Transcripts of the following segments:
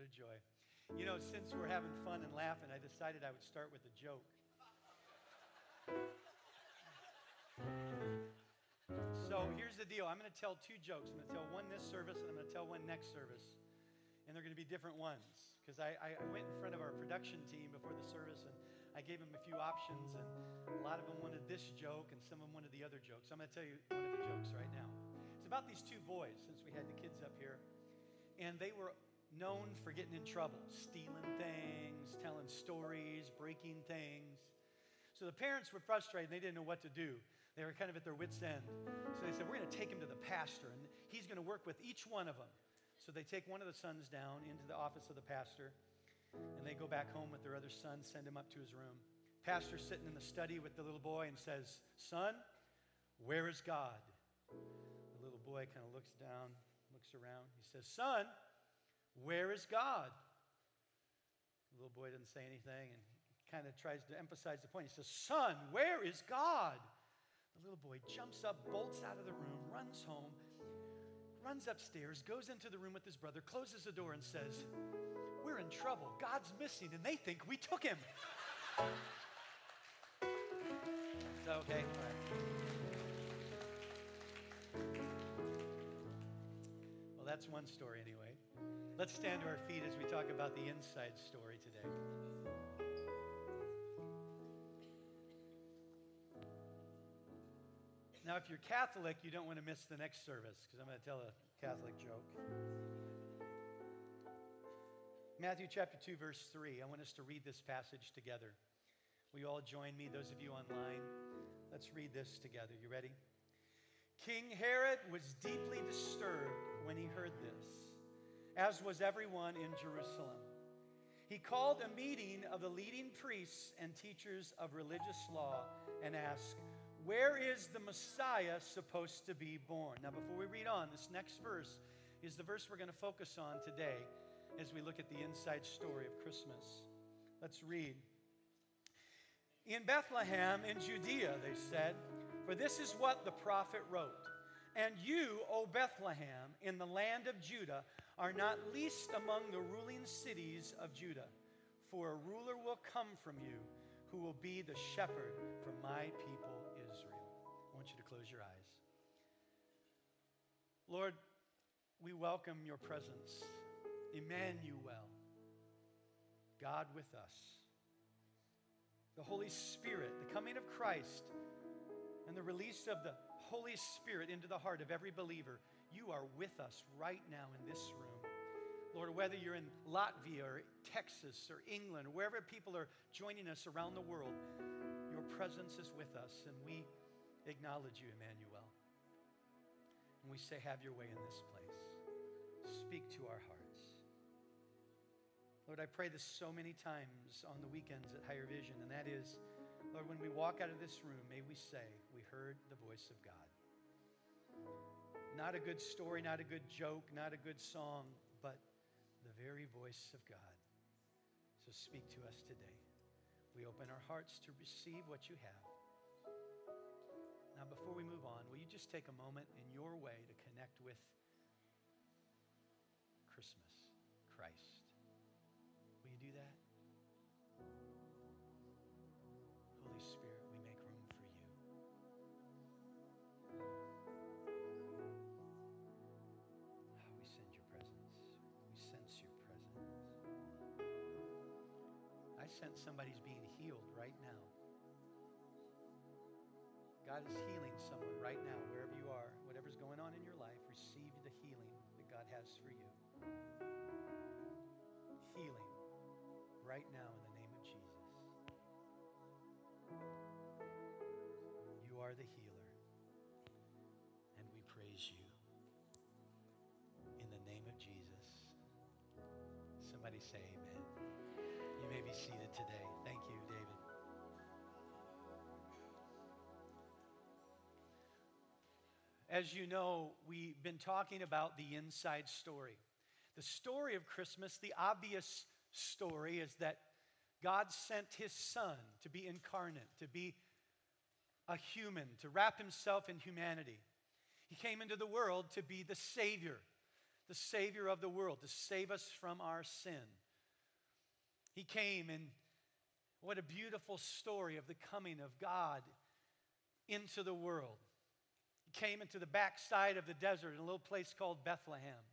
What a joy. You know, since we're having fun and laughing, I decided I would start with a joke. So here's the deal I'm going to tell two jokes. I'm going to tell one this service, and I'm going to tell one next service. And they're going to be different ones. Because I, I went in front of our production team before the service, and I gave them a few options, and a lot of them wanted this joke, and some of them wanted the other joke. So I'm going to tell you one of the jokes right now. It's about these two boys, since we had the kids up here. And they were known for getting in trouble, stealing things, telling stories, breaking things. So the parents were frustrated. They didn't know what to do. They were kind of at their wits' end. So they said, We're going to take him to the pastor, and he's going to work with each one of them. So they take one of the sons down into the office of the pastor, and they go back home with their other son, send him up to his room. Pastor's sitting in the study with the little boy and says, Son, where is God? The little boy kind of looks down, looks around. He says, Son, where is God? The little boy doesn't say anything and kind of tries to emphasize the point. He says, Son, where is God? The little boy jumps up, bolts out of the room, runs home, runs upstairs, goes into the room with his brother, closes the door, and says, We're in trouble. God's missing, and they think we took him. Okay? Well, that's one story anyway. Let's stand to our feet as we talk about the inside story today. Now, if you're Catholic, you don't want to miss the next service because I'm going to tell a Catholic joke. Matthew chapter 2, verse 3. I want us to read this passage together. Will you all join me, those of you online? Let's read this together. You ready? King Herod was deeply disturbed when he heard this, as was everyone in Jerusalem. He called a meeting of the leading priests and teachers of religious law and asked, where is the Messiah supposed to be born? Now, before we read on, this next verse is the verse we're going to focus on today as we look at the inside story of Christmas. Let's read. In Bethlehem in Judea, they said, for this is what the prophet wrote. And you, O Bethlehem, in the land of Judah, are not least among the ruling cities of Judah, for a ruler will come from you who will be the shepherd for my people Israel. I want you to close your eyes. Lord, we welcome your presence, Emmanuel, God with us. The Holy Spirit, the coming of Christ, and the release of the Holy Spirit into the heart of every believer. You are with us right now in this room. Lord, whether you're in Latvia or Texas or England or wherever people are joining us around the world, your presence is with us and we acknowledge you, Emmanuel. And we say, Have your way in this place. Speak to our hearts. Lord, I pray this so many times on the weekends at Higher Vision, and that is, Lord, when we walk out of this room, may we say, We heard the voice of God. Not a good story, not a good joke, not a good song, but very voice of God. So speak to us today. We open our hearts to receive what you have. Now, before we move on, will you just take a moment in your way to connect with Christmas, Christ? Sense somebody's being healed right now. God is healing someone right now, wherever you are, whatever's going on in your life, receive the healing that God has for you. Healing right now in the name of Jesus. You are the healer, and we praise you. In the name of Jesus. Somebody say amen. Be seated today. Thank you, David. As you know, we've been talking about the inside story. The story of Christmas, the obvious story, is that God sent his son to be incarnate, to be a human, to wrap himself in humanity. He came into the world to be the Savior the Savior of the world to save us from our sin. He came, and what a beautiful story of the coming of God into the world. He came into the backside of the desert in a little place called Bethlehem.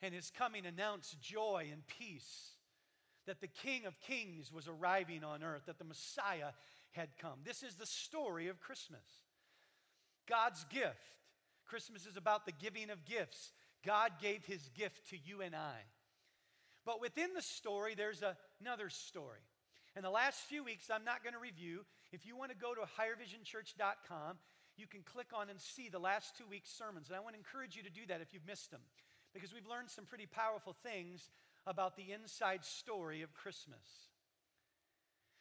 And his coming announced joy and peace that the King of Kings was arriving on earth, that the Messiah had come. This is the story of Christmas. God's gift. Christmas is about the giving of gifts. God gave his gift to you and I. But within the story, there's another story. In the last few weeks, I'm not going to review. If you want to go to highervisionchurch.com, you can click on and see the last two weeks' sermons. And I want to encourage you to do that if you've missed them, because we've learned some pretty powerful things about the inside story of Christmas.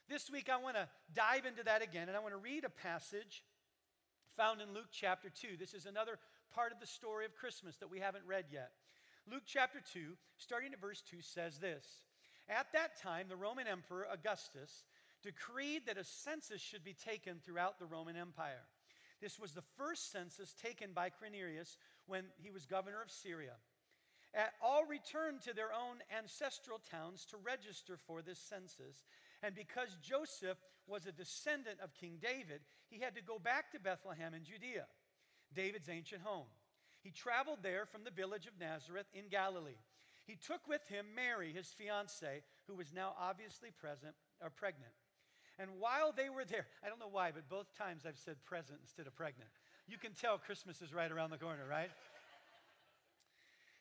This week, I want to dive into that again, and I want to read a passage found in Luke chapter 2. This is another part of the story of Christmas that we haven't read yet. Luke chapter 2, starting at verse 2, says this At that time, the Roman Emperor Augustus decreed that a census should be taken throughout the Roman Empire. This was the first census taken by Quirinius when he was governor of Syria. At All returned to their own ancestral towns to register for this census, and because Joseph was a descendant of King David, he had to go back to Bethlehem in Judea, David's ancient home. He traveled there from the village of Nazareth in Galilee. He took with him Mary, his fiancee, who was now obviously present or pregnant. And while they were there, I don't know why, but both times I've said present instead of pregnant. You can tell Christmas is right around the corner, right?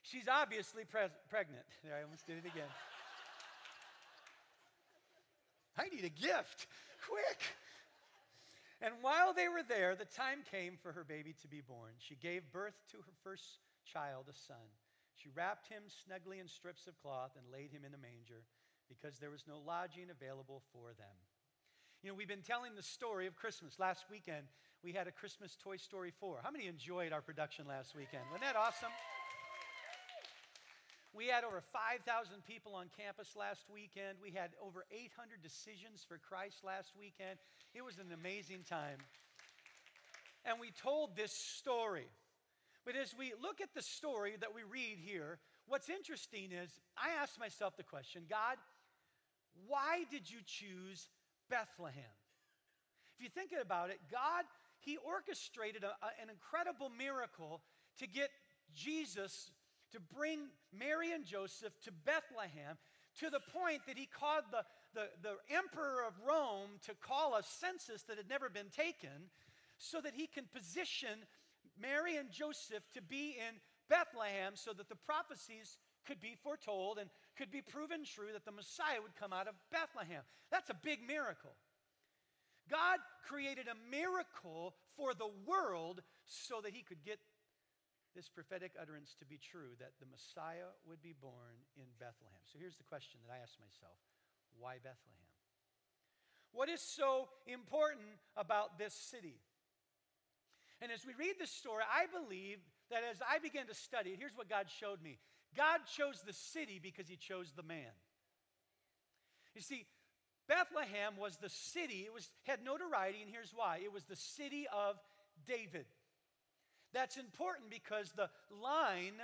She's obviously pre- pregnant. There, I almost did it again. I need a gift. Quick. And while they were there, the time came for her baby to be born. She gave birth to her first child, a son. She wrapped him snugly in strips of cloth and laid him in a manger because there was no lodging available for them. You know, we've been telling the story of Christmas. Last weekend, we had a Christmas Toy Story 4. How many enjoyed our production last weekend? Wasn't that awesome? We had over 5,000 people on campus last weekend. We had over 800 decisions for Christ last weekend. It was an amazing time. And we told this story. But as we look at the story that we read here, what's interesting is I asked myself the question God, why did you choose Bethlehem? If you think about it, God, He orchestrated a, a, an incredible miracle to get Jesus to bring Mary and Joseph to Bethlehem to the point that he called the, the, the emperor of Rome to call a census that had never been taken so that he can position Mary and Joseph to be in Bethlehem so that the prophecies could be foretold and could be proven true that the Messiah would come out of Bethlehem. That's a big miracle. God created a miracle for the world so that he could get this prophetic utterance to be true that the Messiah would be born in Bethlehem. So here's the question that I asked myself why Bethlehem? What is so important about this city? And as we read this story, I believe that as I began to study it, here's what God showed me God chose the city because he chose the man. You see, Bethlehem was the city, it was, had notoriety, and here's why it was the city of David. That's important because the line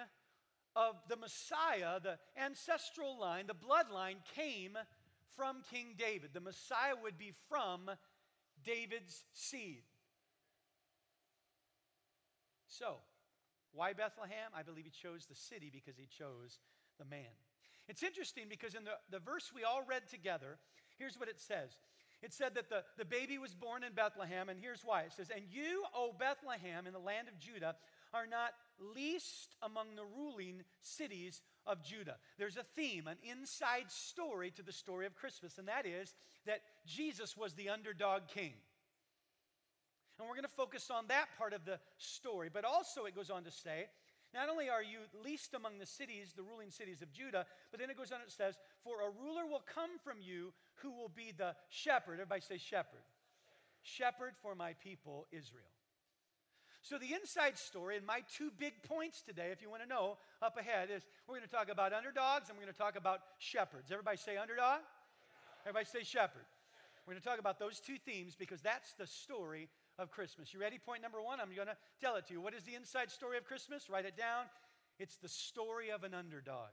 of the Messiah, the ancestral line, the bloodline came from King David. The Messiah would be from David's seed. So, why Bethlehem? I believe he chose the city because he chose the man. It's interesting because in the, the verse we all read together, here's what it says it said that the, the baby was born in Bethlehem, and here's why. It says, And you, O Bethlehem, in the land of Judah, are not least among the ruling cities of Judah. There's a theme, an inside story to the story of Christmas, and that is that Jesus was the underdog king. And we're going to focus on that part of the story. But also, it goes on to say not only are you least among the cities, the ruling cities of Judah, but then it goes on and it says, For a ruler will come from you who will be the shepherd. Everybody say shepherd. Shepherd for my people, Israel. So, the inside story, and my two big points today, if you want to know up ahead, is we're going to talk about underdogs and we're going to talk about shepherds. Everybody say underdog? Everybody say shepherd. We're going to talk about those two themes because that's the story of Christmas. You ready? Point number one, I'm going to tell it to you. What is the inside story of Christmas? Write it down. It's the story of an underdog.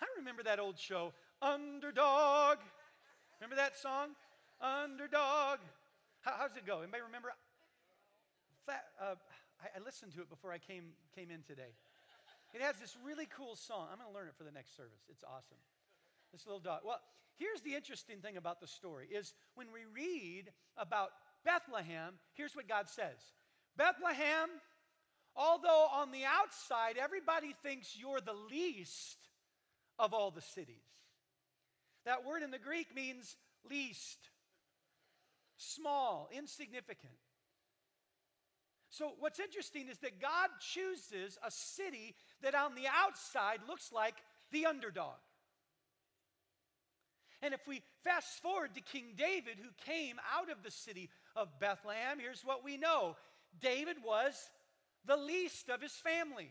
I remember that old show, Underdog. Remember that song? Underdog. How, how's it go? Anybody remember? Uh, I, I listened to it before I came, came in today. It has this really cool song. I'm going to learn it for the next service. It's awesome. This little dog. Well, here's the interesting thing about the story is when we read about Bethlehem, here's what God says. Bethlehem, although on the outside everybody thinks you're the least of all the cities. That word in the Greek means least, small, insignificant. So, what's interesting is that God chooses a city that on the outside looks like the underdog. And if we fast forward to King David, who came out of the city of Bethlehem, here's what we know David was the least of his family.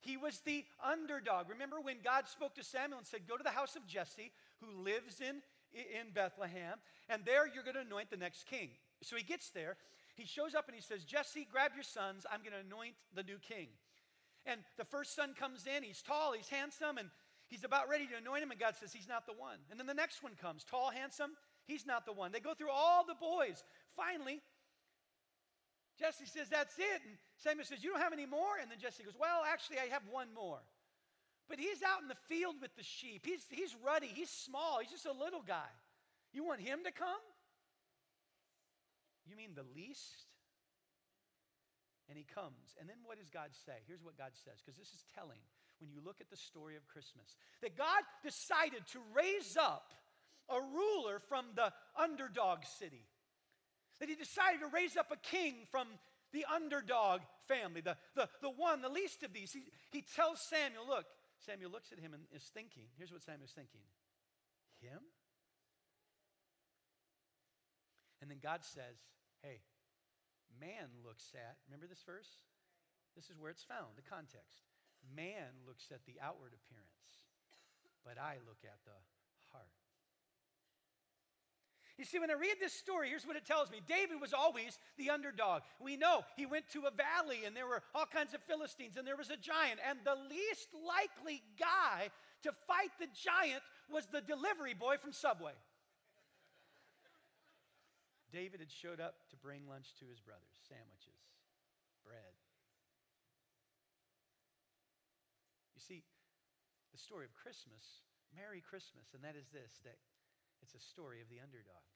He was the underdog. Remember when God spoke to Samuel and said, Go to the house of Jesse, who lives in, in Bethlehem, and there you're going to anoint the next king. So he gets there, he shows up and he says, Jesse, grab your sons. I'm going to anoint the new king. And the first son comes in. He's tall, he's handsome, and he's about ready to anoint him. And God says, He's not the one. And then the next one comes, tall, handsome. He's not the one. They go through all the boys. Finally, Jesse says, That's it. And Samuel says, You don't have any more? And then Jesse goes, Well, actually, I have one more. But he's out in the field with the sheep. He's, he's ruddy. He's small. He's just a little guy. You want him to come? You mean the least? And he comes. And then what does God say? Here's what God says, because this is telling when you look at the story of Christmas that God decided to raise up a ruler from the underdog city. That he decided to raise up a king from the underdog family, the, the, the one, the least of these. He, he tells Samuel, look, Samuel looks at him and is thinking. Here's what Samuel's thinking Him? And then God says, Hey, man looks at, remember this verse? This is where it's found, the context. Man looks at the outward appearance, but I look at the. You see, when I read this story, here's what it tells me David was always the underdog. We know he went to a valley and there were all kinds of Philistines and there was a giant, and the least likely guy to fight the giant was the delivery boy from Subway. David had showed up to bring lunch to his brothers sandwiches, bread. You see, the story of Christmas, Merry Christmas, and that is this that it's a story of the underdog.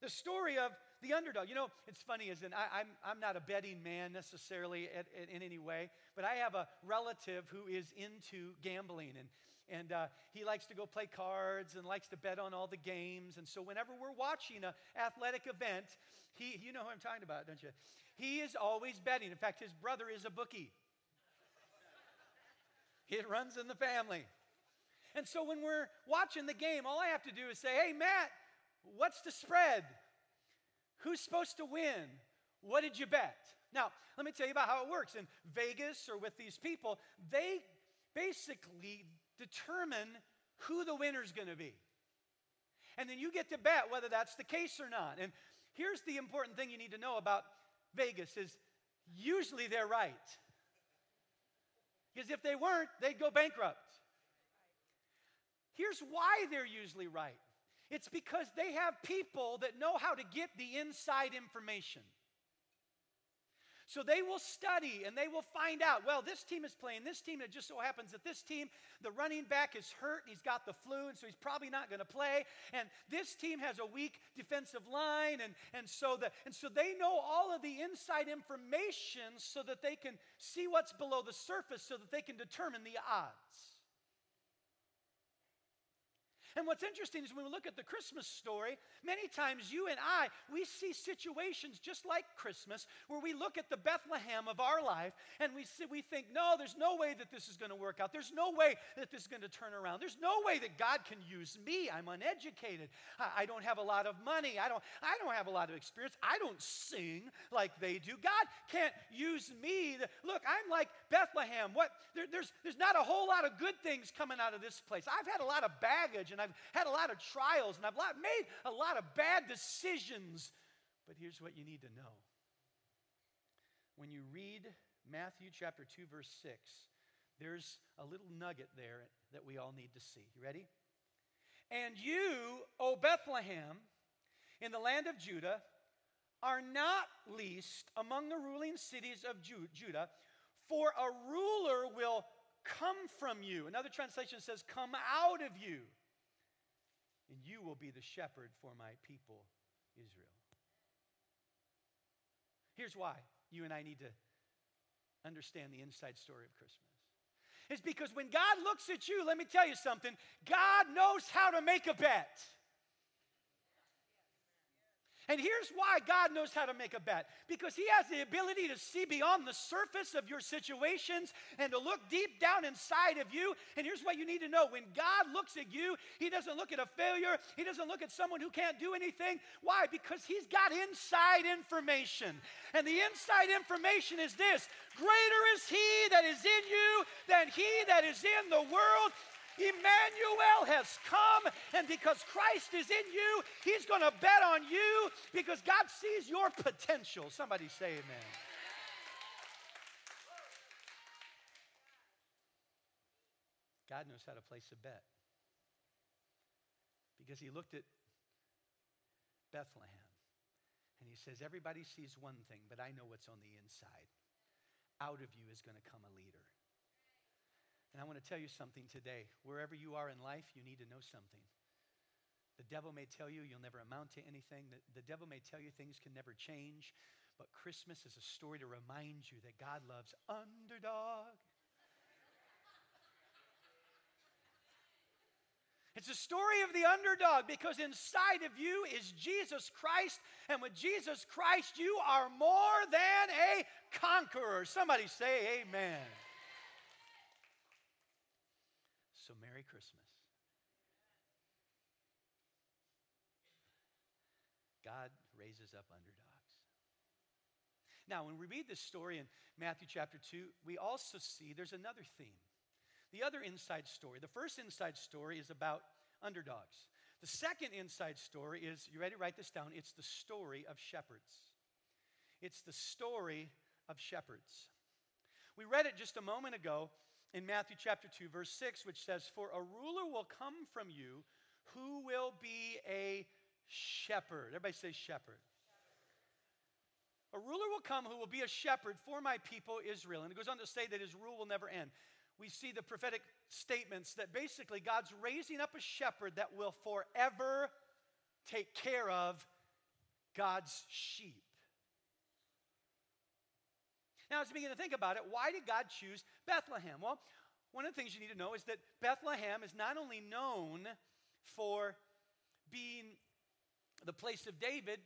The story of the underdog. You know, it's funny, isn't I, am I'm, I'm not a betting man necessarily at, at, in any way, but I have a relative who is into gambling. And and uh, he likes to go play cards and likes to bet on all the games. And so, whenever we're watching an athletic event, he, you know who I'm talking about, don't you? He is always betting. In fact, his brother is a bookie, it runs in the family. And so, when we're watching the game, all I have to do is say, Hey, Matt, what's the spread? Who's supposed to win? What did you bet? Now, let me tell you about how it works. In Vegas or with these people, they basically determine who the winner's going to be. And then you get to bet whether that's the case or not. And here's the important thing you need to know about Vegas is usually they're right. Because if they weren't, they'd go bankrupt. Here's why they're usually right. It's because they have people that know how to get the inside information. So they will study and they will find out, well, this team is playing this team. And It just so happens that this team, the running back is hurt and he's got the flu, and so he's probably not going to play. And this team has a weak defensive line. And, and, so the, and so they know all of the inside information so that they can see what's below the surface so that they can determine the odds. And what's interesting is when we look at the Christmas story, many times you and I, we see situations just like Christmas where we look at the Bethlehem of our life and we, see, we think, no, there's no way that this is going to work out. There's no way that this is going to turn around. There's no way that God can use me. I'm uneducated. I, I don't have a lot of money. I don't, I don't have a lot of experience. I don't sing like they do. God can't use me. Look, I'm like Bethlehem. What? There, there's, there's not a whole lot of good things coming out of this place. I've had a lot of baggage and I've had a lot of trials and I've made a lot of bad decisions. But here's what you need to know when you read Matthew chapter 2, verse 6. There's a little nugget there that we all need to see. You ready? And you, O Bethlehem, in the land of Judah, are not least among the ruling cities of Judah, for a ruler will come from you. Another translation says, Come out of you, and you will be the shepherd for my people, Israel. Here's why you and I need to understand the inside story of Christmas. It's because when God looks at you, let me tell you something, God knows how to make a bet. And here's why God knows how to make a bet because He has the ability to see beyond the surface of your situations and to look deep down inside of you. And here's what you need to know when God looks at you, He doesn't look at a failure, He doesn't look at someone who can't do anything. Why? Because He's got inside information. And the inside information is this Greater is He that is in you than He that is in the world. Emmanuel has come, and because Christ is in you, He's going to bet on you because God sees your potential. Somebody say amen. God knows how to place a bet because He looked at Bethlehem and He says, Everybody sees one thing, but I know what's on the inside. Out of you is going to come a leader. And I want to tell you something today. Wherever you are in life, you need to know something. The devil may tell you you'll never amount to anything. The, the devil may tell you things can never change. But Christmas is a story to remind you that God loves underdog. It's a story of the underdog because inside of you is Jesus Christ. And with Jesus Christ, you are more than a conqueror. Somebody say, Amen. So, Merry Christmas. God raises up underdogs. Now, when we read this story in Matthew chapter 2, we also see there's another theme. The other inside story. The first inside story is about underdogs. The second inside story is, you ready to write this down? It's the story of shepherds. It's the story of shepherds. We read it just a moment ago in Matthew chapter 2, verse 6, which says, For a ruler will come from you who will be a shepherd. Everybody say shepherd. A ruler will come who will be a shepherd for my people Israel. And it goes on to say that his rule will never end. We see the prophetic statements that basically God's raising up a shepherd that will forever take care of God's sheep. Now, as you begin to think about it, why did God choose Bethlehem? Well, one of the things you need to know is that Bethlehem is not only known for being the place of David,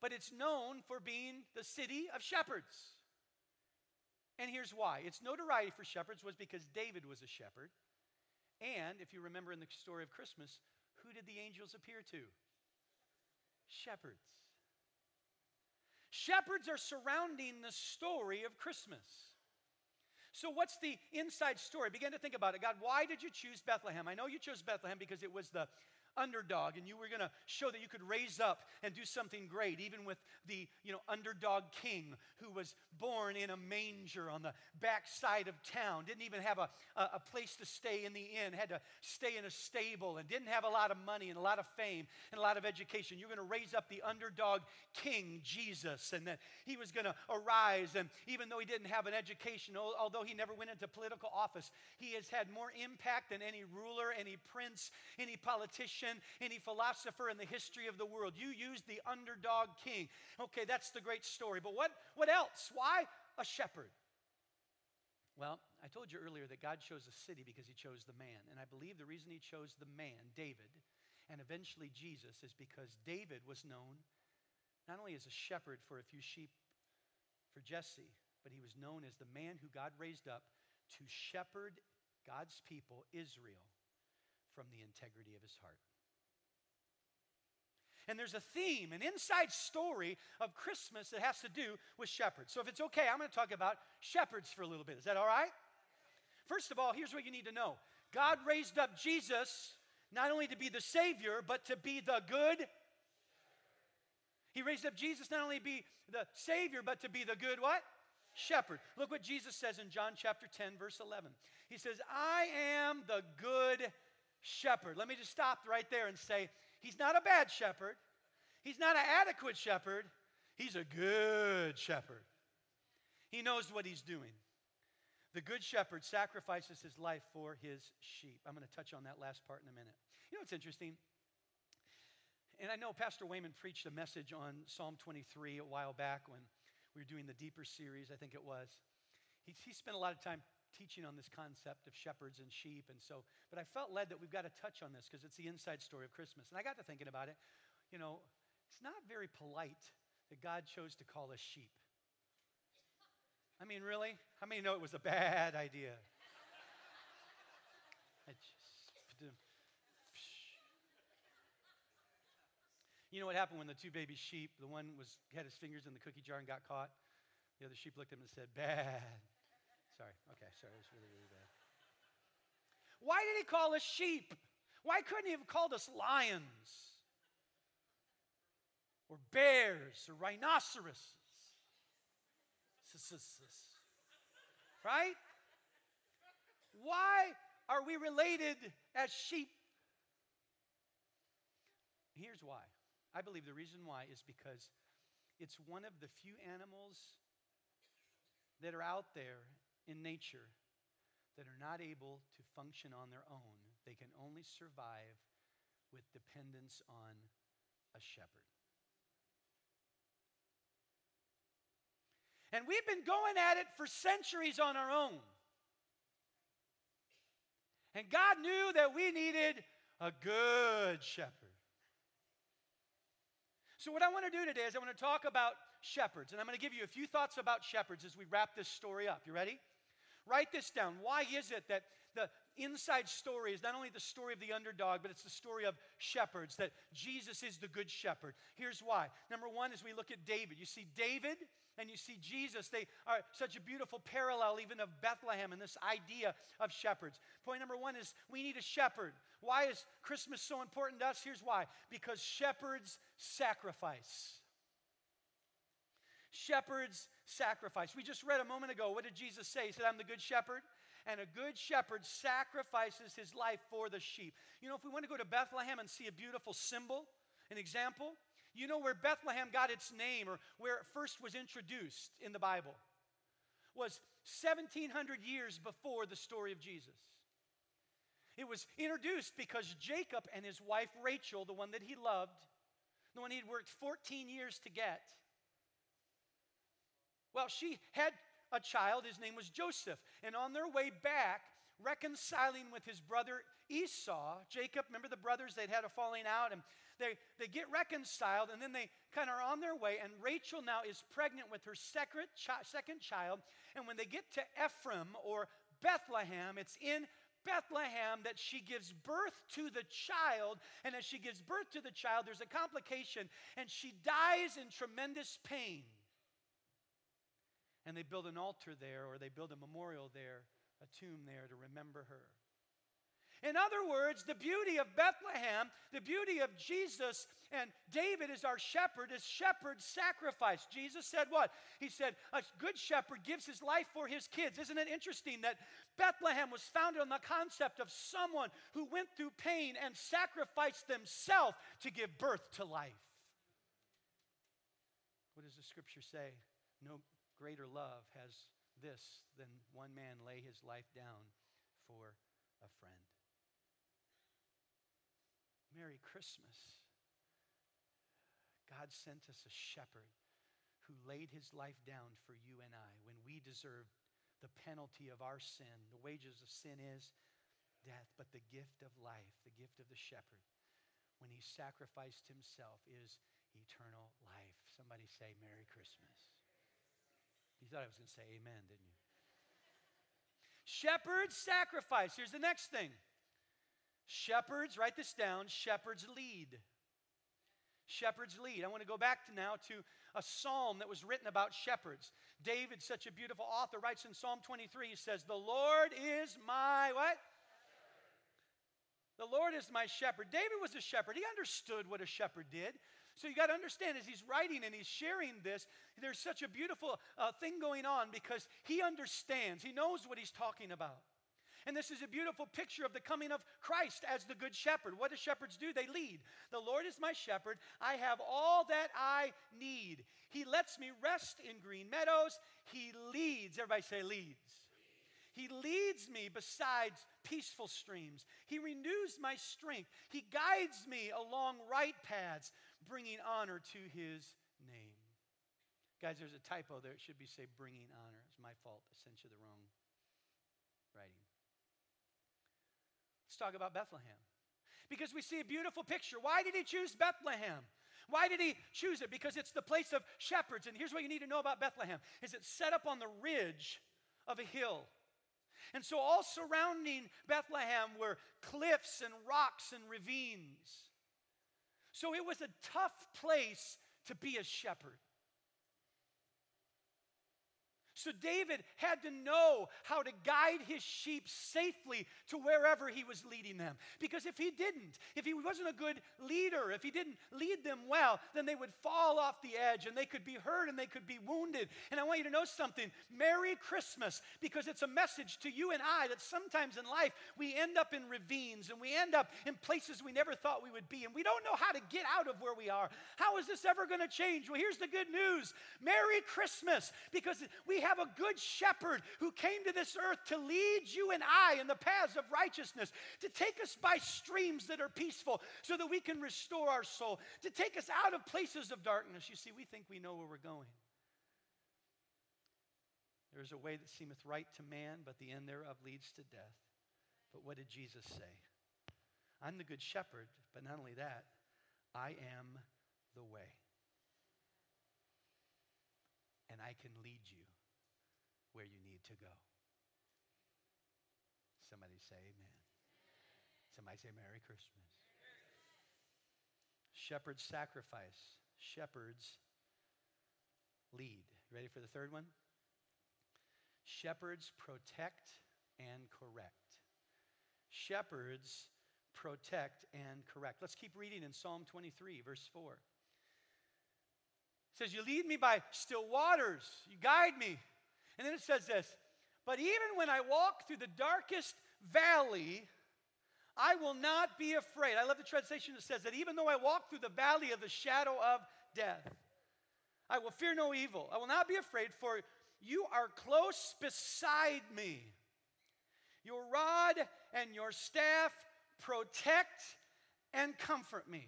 but it's known for being the city of shepherds. And here's why its notoriety for shepherds was because David was a shepherd. And if you remember in the story of Christmas, who did the angels appear to? Shepherds. Shepherds are surrounding the story of Christmas. So, what's the inside story? Begin to think about it. God, why did you choose Bethlehem? I know you chose Bethlehem because it was the underdog and you were going to show that you could raise up and do something great even with the you know underdog king who was born in a manger on the backside of town didn't even have a, a, a, place to stay in the inn had to stay in a stable and didn't have a lot of money and a lot of fame and a lot of education. You're going to raise up the underdog king jesus and that he was going to arise and even though he didn't have an education although he never went into political office he has had more impact than any ruler any prince any politician any philosopher in the history of the world. You used the underdog king. Okay, that's the great story. But what, what else? Why a shepherd? Well, I told you earlier that God chose a city because he chose the man. And I believe the reason he chose the man, David, and eventually Jesus, is because David was known not only as a shepherd for a few sheep for Jesse, but he was known as the man who God raised up to shepherd God's people, Israel, from the integrity of his heart. And there's a theme, an inside story of Christmas that has to do with shepherds. So if it's okay, I'm going to talk about shepherds for a little bit. Is that all right? First of all, here's what you need to know God raised up Jesus not only to be the Savior, but to be the good. He raised up Jesus not only to be the Savior, but to be the good what? shepherd. Look what Jesus says in John chapter 10, verse 11. He says, I am the good shepherd. Let me just stop right there and say, He's not a bad shepherd. He's not an adequate shepherd. He's a good shepherd. He knows what he's doing. The good shepherd sacrifices his life for his sheep. I'm going to touch on that last part in a minute. You know what's interesting? And I know Pastor Wayman preached a message on Psalm 23 a while back when we were doing the Deeper series, I think it was. He, he spent a lot of time teaching on this concept of shepherds and sheep. And so, but I felt led that we've got to touch on this because it's the inside story of Christmas. And I got to thinking about it. You know, it's not very polite that God chose to call us sheep. I mean, really? How many know it was a bad idea? You know what happened when the two baby sheep, the one was had his fingers in the cookie jar and got caught? The other sheep looked at him and said, Bad. Sorry. Okay, sorry. It was really, really bad. Why did he call us sheep? Why couldn't he have called us lions? Or bears or rhinoceroses? Right? Why are we related as sheep? Here's why. I believe the reason why is because it's one of the few animals that are out there in nature that are not able to function on their own. They can only survive with dependence on a shepherd. And we've been going at it for centuries on our own. And God knew that we needed a good shepherd. So, what I want to do today is I want to talk about shepherds. And I'm going to give you a few thoughts about shepherds as we wrap this story up. You ready? Write this down. Why is it that the inside story is not only the story of the underdog, but it's the story of shepherds, that Jesus is the good shepherd? Here's why. Number one, as we look at David, you see David and you see Jesus, they are such a beautiful parallel even of Bethlehem and this idea of shepherds. Point number one is we need a shepherd. Why is Christmas so important to us? Here's why because shepherds sacrifice. Shepherds sacrifice. We just read a moment ago, what did Jesus say? He said, I'm the good shepherd. And a good shepherd sacrifices his life for the sheep. You know, if we want to go to Bethlehem and see a beautiful symbol, an example, you know where Bethlehem got its name or where it first was introduced in the Bible? Was 1700 years before the story of Jesus. It was introduced because Jacob and his wife Rachel, the one that he loved, the one he'd worked 14 years to get, well, she had a child. His name was Joseph. And on their way back, reconciling with his brother Esau, Jacob, remember the brothers? They'd had a falling out, and they, they get reconciled, and then they kind of are on their way. And Rachel now is pregnant with her second, chi- second child. And when they get to Ephraim or Bethlehem, it's in Bethlehem that she gives birth to the child. And as she gives birth to the child, there's a complication, and she dies in tremendous pain. And they build an altar there, or they build a memorial there, a tomb there to remember her. In other words, the beauty of Bethlehem, the beauty of Jesus and David is our shepherd, is shepherd sacrifice. Jesus said what? He said, A good shepherd gives his life for his kids. Isn't it interesting that Bethlehem was founded on the concept of someone who went through pain and sacrificed themselves to give birth to life? What does the scripture say? No greater love has this than one man lay his life down for a friend. Merry Christmas. God sent us a shepherd who laid his life down for you and I when we deserved the penalty of our sin. The wages of sin is death, but the gift of life, the gift of the shepherd, when he sacrificed himself, is eternal life. Somebody say, Merry Christmas. You thought I was going to say amen, didn't you? Shepherd sacrifice. Here's the next thing Shepherds, write this down, shepherds lead. Shepherds lead. I want to go back to now to a psalm that was written about shepherds. David, such a beautiful author, writes in Psalm 23, he says, The Lord is my what? The Lord is my shepherd. David was a shepherd. He understood what a shepherd did. So you got to understand as he's writing and he's sharing this, there's such a beautiful uh, thing going on because he understands, he knows what he's talking about. And this is a beautiful picture of the coming of Christ as the good shepherd. What do shepherds do? They lead. The Lord is my shepherd. I have all that I need. He lets me rest in green meadows. He leads. Everybody say, leads. He leads me beside peaceful streams. He renews my strength. He guides me along right paths, bringing honor to his name. Guys, there's a typo there. It should be say bringing honor. It's my fault. I sent you the wrong writing. Let's talk about Bethlehem. Because we see a beautiful picture. Why did he choose Bethlehem? Why did he choose it? Because it's the place of shepherds. And here's what you need to know about Bethlehem is it's set up on the ridge of a hill. And so all surrounding Bethlehem were cliffs and rocks and ravines. So it was a tough place to be a shepherd. So David had to know how to guide his sheep safely to wherever he was leading them. Because if he didn't, if he wasn't a good leader, if he didn't lead them well, then they would fall off the edge and they could be hurt and they could be wounded. And I want you to know something Merry Christmas, because it's a message to you and I that sometimes in life we end up in ravines and we end up in places we never thought we would be. And we don't know how to get out of where we are. How is this ever going to change? Well, here's the good news Merry Christmas, because we have have a good shepherd who came to this earth to lead you and I in the paths of righteousness, to take us by streams that are peaceful so that we can restore our soul, to take us out of places of darkness. You see, we think we know where we're going. There is a way that seemeth right to man, but the end thereof leads to death. But what did Jesus say? I'm the good shepherd, but not only that, I am the way. And I can lead you where you need to go. Somebody say amen. Somebody say Merry Christmas. Shepherds sacrifice, shepherds lead. You ready for the third one? Shepherds protect and correct. Shepherds protect and correct. Let's keep reading in Psalm 23, verse 4. It says, You lead me by still waters, you guide me and then it says this But even when I walk through the darkest valley, I will not be afraid. I love the translation that says that even though I walk through the valley of the shadow of death, I will fear no evil. I will not be afraid, for you are close beside me. Your rod and your staff protect and comfort me.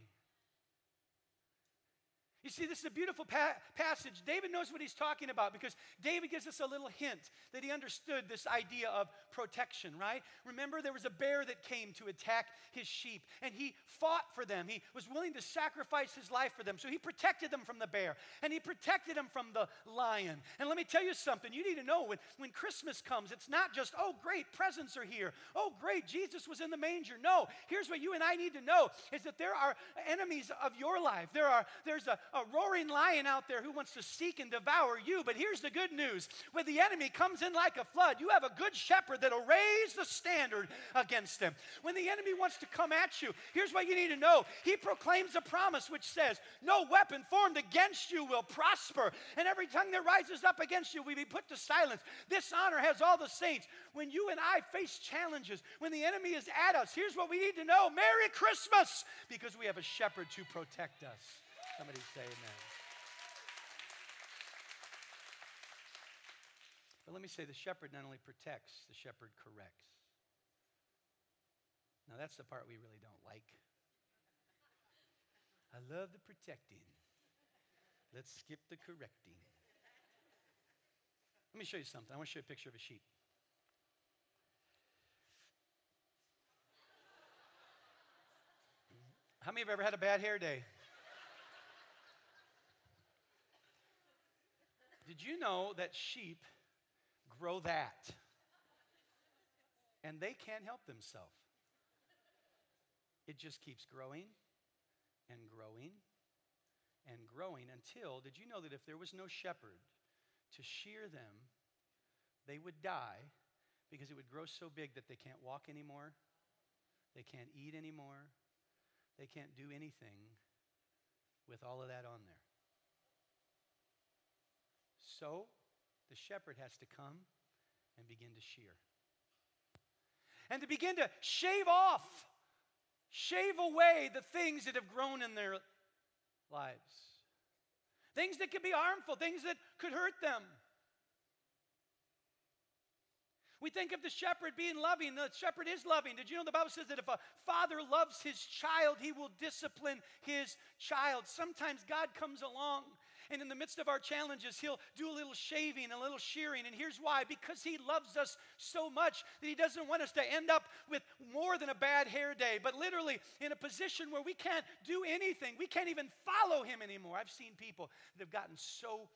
You see, this is a beautiful pa- passage. David knows what he's talking about because David gives us a little hint that he understood this idea of protection, right? Remember, there was a bear that came to attack his sheep, and he fought for them. He was willing to sacrifice his life for them. So he protected them from the bear, and he protected them from the lion. And let me tell you something you need to know when, when Christmas comes, it's not just, oh, great, presents are here. Oh, great, Jesus was in the manger. No, here's what you and I need to know is that there are enemies of your life. There are, there's a, a roaring lion out there who wants to seek and devour you. But here's the good news when the enemy comes in like a flood, you have a good shepherd that'll raise the standard against him. When the enemy wants to come at you, here's what you need to know He proclaims a promise which says, No weapon formed against you will prosper, and every tongue that rises up against you will be put to silence. This honor has all the saints. When you and I face challenges, when the enemy is at us, here's what we need to know Merry Christmas, because we have a shepherd to protect us. Somebody say amen. But let me say the shepherd not only protects, the shepherd corrects. Now, that's the part we really don't like. I love the protecting. Let's skip the correcting. Let me show you something. I want to show you a picture of a sheep. How many have ever had a bad hair day? Did you know that sheep grow that? And they can't help themselves. It just keeps growing and growing and growing until, did you know that if there was no shepherd to shear them, they would die because it would grow so big that they can't walk anymore, they can't eat anymore, they can't do anything with all of that on there. So the shepherd has to come and begin to shear. And to begin to shave off, shave away the things that have grown in their lives. Things that could be harmful, things that could hurt them. We think of the shepherd being loving. The shepherd is loving. Did you know the Bible says that if a father loves his child, he will discipline his child? Sometimes God comes along and in the midst of our challenges, He'll do a little shaving, a little shearing. And here's why because He loves us so much that He doesn't want us to end up with more than a bad hair day, but literally in a position where we can't do anything. We can't even follow Him anymore. I've seen people that have gotten so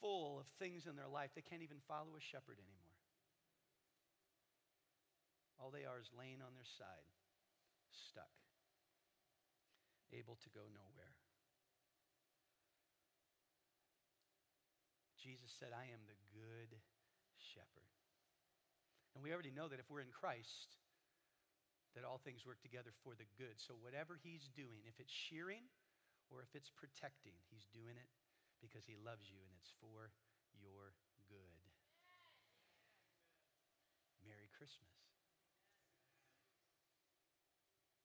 full of things in their life, they can't even follow a shepherd anymore. All they are is laying on their side, stuck, able to go nowhere. Jesus said, I am the good shepherd. And we already know that if we're in Christ, that all things work together for the good. So whatever he's doing, if it's shearing or if it's protecting, he's doing it because he loves you and it's for your good. Merry Christmas.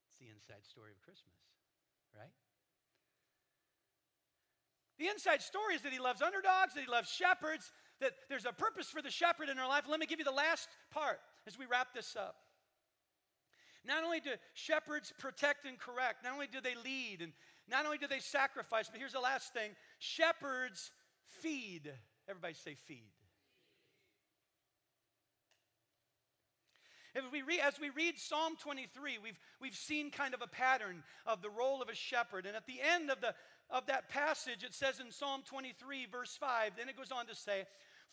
It's the inside story of Christmas, right? The inside story is that he loves underdogs, that he loves shepherds, that there's a purpose for the shepherd in our life. Let me give you the last part as we wrap this up. Not only do shepherds protect and correct, not only do they lead, and not only do they sacrifice, but here's the last thing shepherds feed. Everybody say feed. As we, read, as we read Psalm 23, we've, we've seen kind of a pattern of the role of a shepherd. And at the end of the, of that passage, it says in Psalm 23, verse 5, then it goes on to say,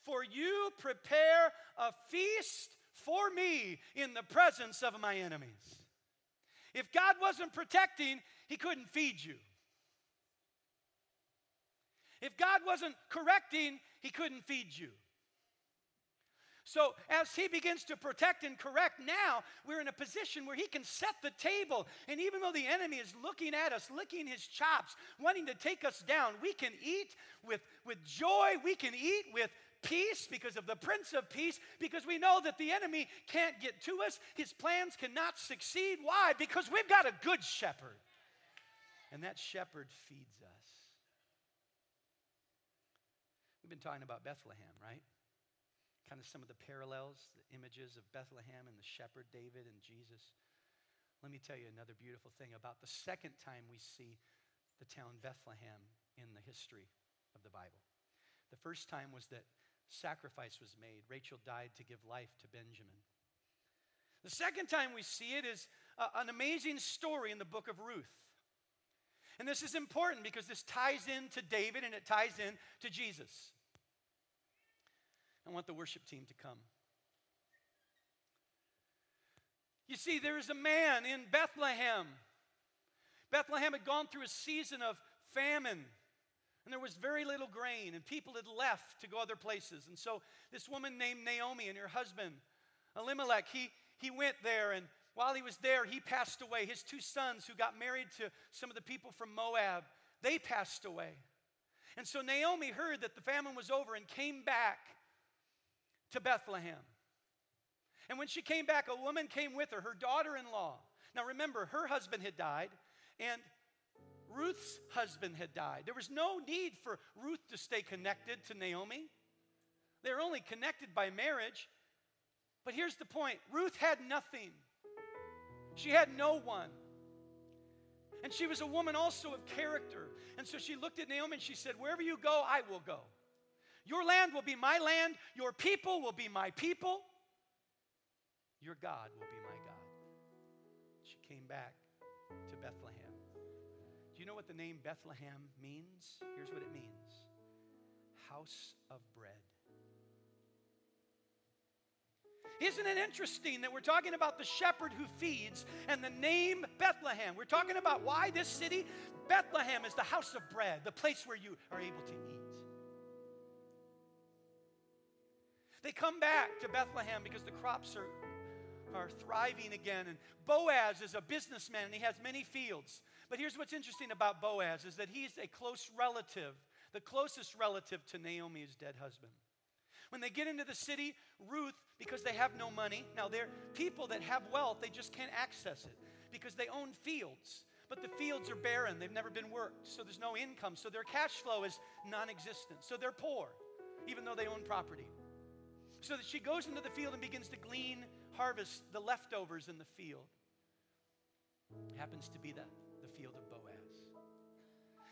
For you prepare a feast for me in the presence of my enemies. If God wasn't protecting, He couldn't feed you. If God wasn't correcting, He couldn't feed you. So, as he begins to protect and correct, now we're in a position where he can set the table. And even though the enemy is looking at us, licking his chops, wanting to take us down, we can eat with, with joy. We can eat with peace because of the Prince of Peace, because we know that the enemy can't get to us. His plans cannot succeed. Why? Because we've got a good shepherd. And that shepherd feeds us. We've been talking about Bethlehem, right? Kind of some of the parallels, the images of Bethlehem and the shepherd David and Jesus. Let me tell you another beautiful thing about the second time we see the town Bethlehem in the history of the Bible. The first time was that sacrifice was made. Rachel died to give life to Benjamin. The second time we see it is uh, an amazing story in the book of Ruth. And this is important because this ties in to David and it ties in to Jesus. I want the worship team to come. You see, there is a man in Bethlehem. Bethlehem had gone through a season of famine, and there was very little grain, and people had left to go other places. And so, this woman named Naomi and her husband, Elimelech, he, he went there, and while he was there, he passed away. His two sons, who got married to some of the people from Moab, they passed away. And so Naomi heard that the famine was over and came back to Bethlehem. And when she came back, a woman came with her, her daughter in law. Now remember, her husband had died, and Ruth's husband had died. There was no need for Ruth to stay connected to Naomi. They were only connected by marriage. But here's the point Ruth had nothing, she had no one. And she was a woman also of character. And so she looked at Naomi and she said, Wherever you go, I will go. Your land will be my land. Your people will be my people. Your God will be my God. She came back to Bethlehem. Do you know what the name Bethlehem means? Here's what it means House of Bread. Isn't it interesting that we're talking about the shepherd who feeds and the name Bethlehem? We're talking about why this city, Bethlehem, is the house of bread, the place where you are able to eat. They come back to Bethlehem because the crops are, are thriving again. And Boaz is a businessman and he has many fields. But here's what's interesting about Boaz is that he's a close relative, the closest relative to Naomi's dead husband. When they get into the city, Ruth, because they have no money, now they're people that have wealth, they just can't access it because they own fields. But the fields are barren, they've never been worked, so there's no income. So their cash flow is non existent. So they're poor, even though they own property. So that she goes into the field and begins to glean, harvest the leftovers in the field. It happens to be the, the field of Boaz.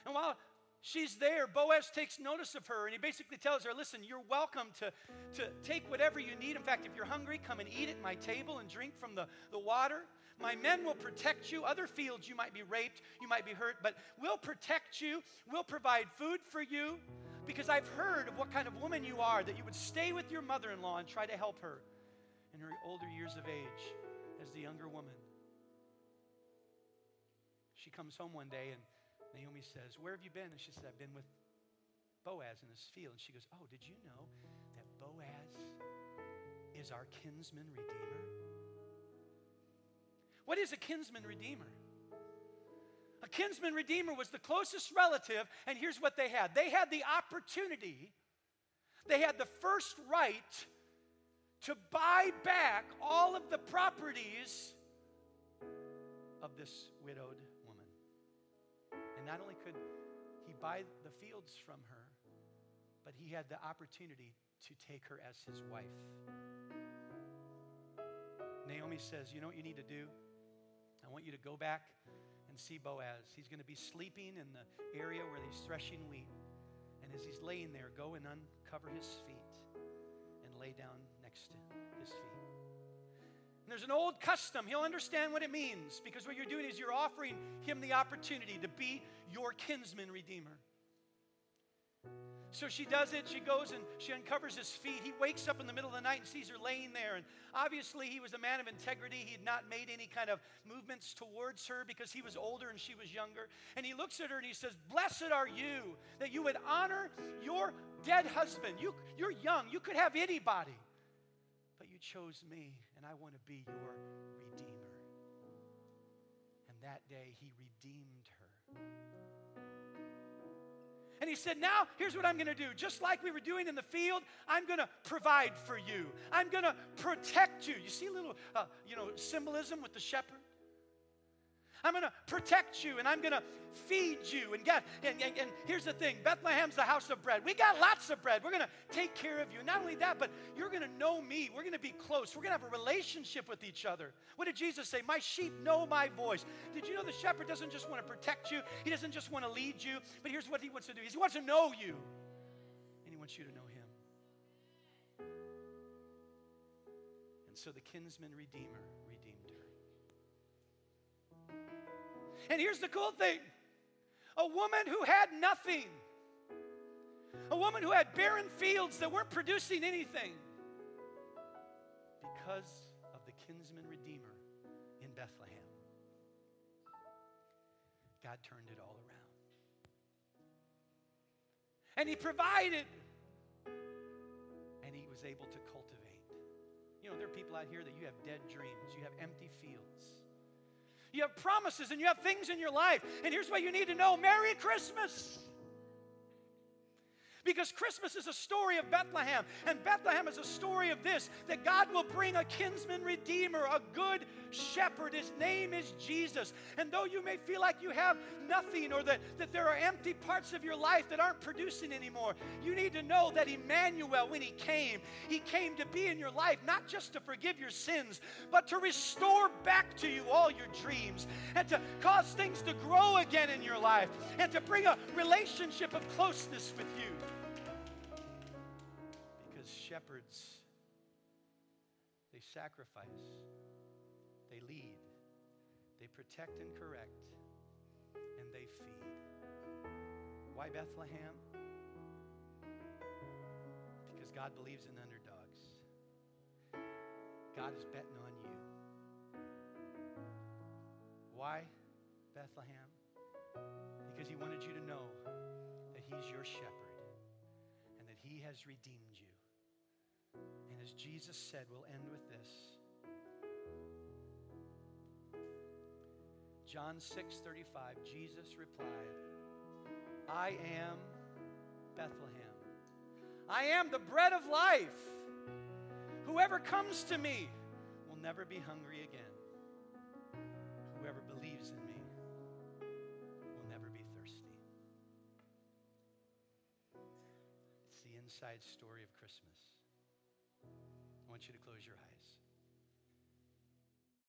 And while she's there, Boaz takes notice of her and he basically tells her, Listen, you're welcome to, to take whatever you need. In fact, if you're hungry, come and eat at my table and drink from the, the water. My men will protect you. Other fields, you might be raped, you might be hurt, but we'll protect you. We'll provide food for you because I've heard of what kind of woman you are, that you would stay with your mother in law and try to help her in her older years of age as the younger woman. She comes home one day and Naomi says, Where have you been? And she says, I've been with Boaz in this field. And she goes, Oh, did you know that Boaz is our kinsman redeemer? What is a kinsman redeemer? A kinsman redeemer was the closest relative, and here's what they had they had the opportunity, they had the first right to buy back all of the properties of this widowed woman. and not only could he buy the fields from her, but he had the opportunity to take her as his wife. Naomi says, You know what you need to do? I want you to go back see Boaz. He's going to be sleeping in the area where he's threshing wheat. And as he's laying there, go and uncover his feet and lay down next to his feet there's an old custom. He'll understand what it means because what you're doing is you're offering him the opportunity to be your kinsman redeemer. So she does it. She goes and she uncovers his feet. He wakes up in the middle of the night and sees her laying there. And obviously, he was a man of integrity. He had not made any kind of movements towards her because he was older and she was younger. And he looks at her and he says, Blessed are you that you would honor your dead husband. You, you're young. You could have anybody but you chose me, and I want to be your redeemer. And that day, he redeemed her. And he said, Now, here's what I'm going to do. Just like we were doing in the field, I'm going to provide for you. I'm going to protect you. You see a little, uh, you know, symbolism with the shepherd? I'm going to protect you and I'm going to feed you. And, God, and, and, and, here's the thing Bethlehem's the house of bread. We got lots of bread. We're going to take care of you. Not only that, but you're going to know me. We're going to be close. We're going to have a relationship with each other. What did Jesus say? My sheep know my voice. Did you know the shepherd doesn't just want to protect you, he doesn't just want to lead you, but here's what he wants to do he wants to know you, and he wants you to know him. And so the kinsman redeemer And here's the cool thing a woman who had nothing, a woman who had barren fields that weren't producing anything, because of the kinsman redeemer in Bethlehem, God turned it all around. And He provided, and He was able to cultivate. You know, there are people out here that you have dead dreams, you have empty fields. You have promises and you have things in your life. And here's what you need to know Merry Christmas. Because Christmas is a story of Bethlehem, and Bethlehem is a story of this that God will bring a kinsman redeemer, a good shepherd. His name is Jesus. And though you may feel like you have nothing or that, that there are empty parts of your life that aren't producing anymore, you need to know that Emmanuel, when he came, he came to be in your life, not just to forgive your sins, but to restore back to you all your dreams and to cause things to grow again in your life and to bring a relationship of closeness with you shepherds, they sacrifice, they lead, they protect and correct, and they feed. Why Bethlehem? Because God believes in underdogs. God is betting on you. Why Bethlehem? Because He wanted you to know that He's your shepherd and that He has redeemed you as Jesus said, we'll end with this. John 6 35, Jesus replied, I am Bethlehem. I am the bread of life. Whoever comes to me will never be hungry again. Whoever believes in me will never be thirsty. It's the inside story of Christmas. I want you to close your eyes.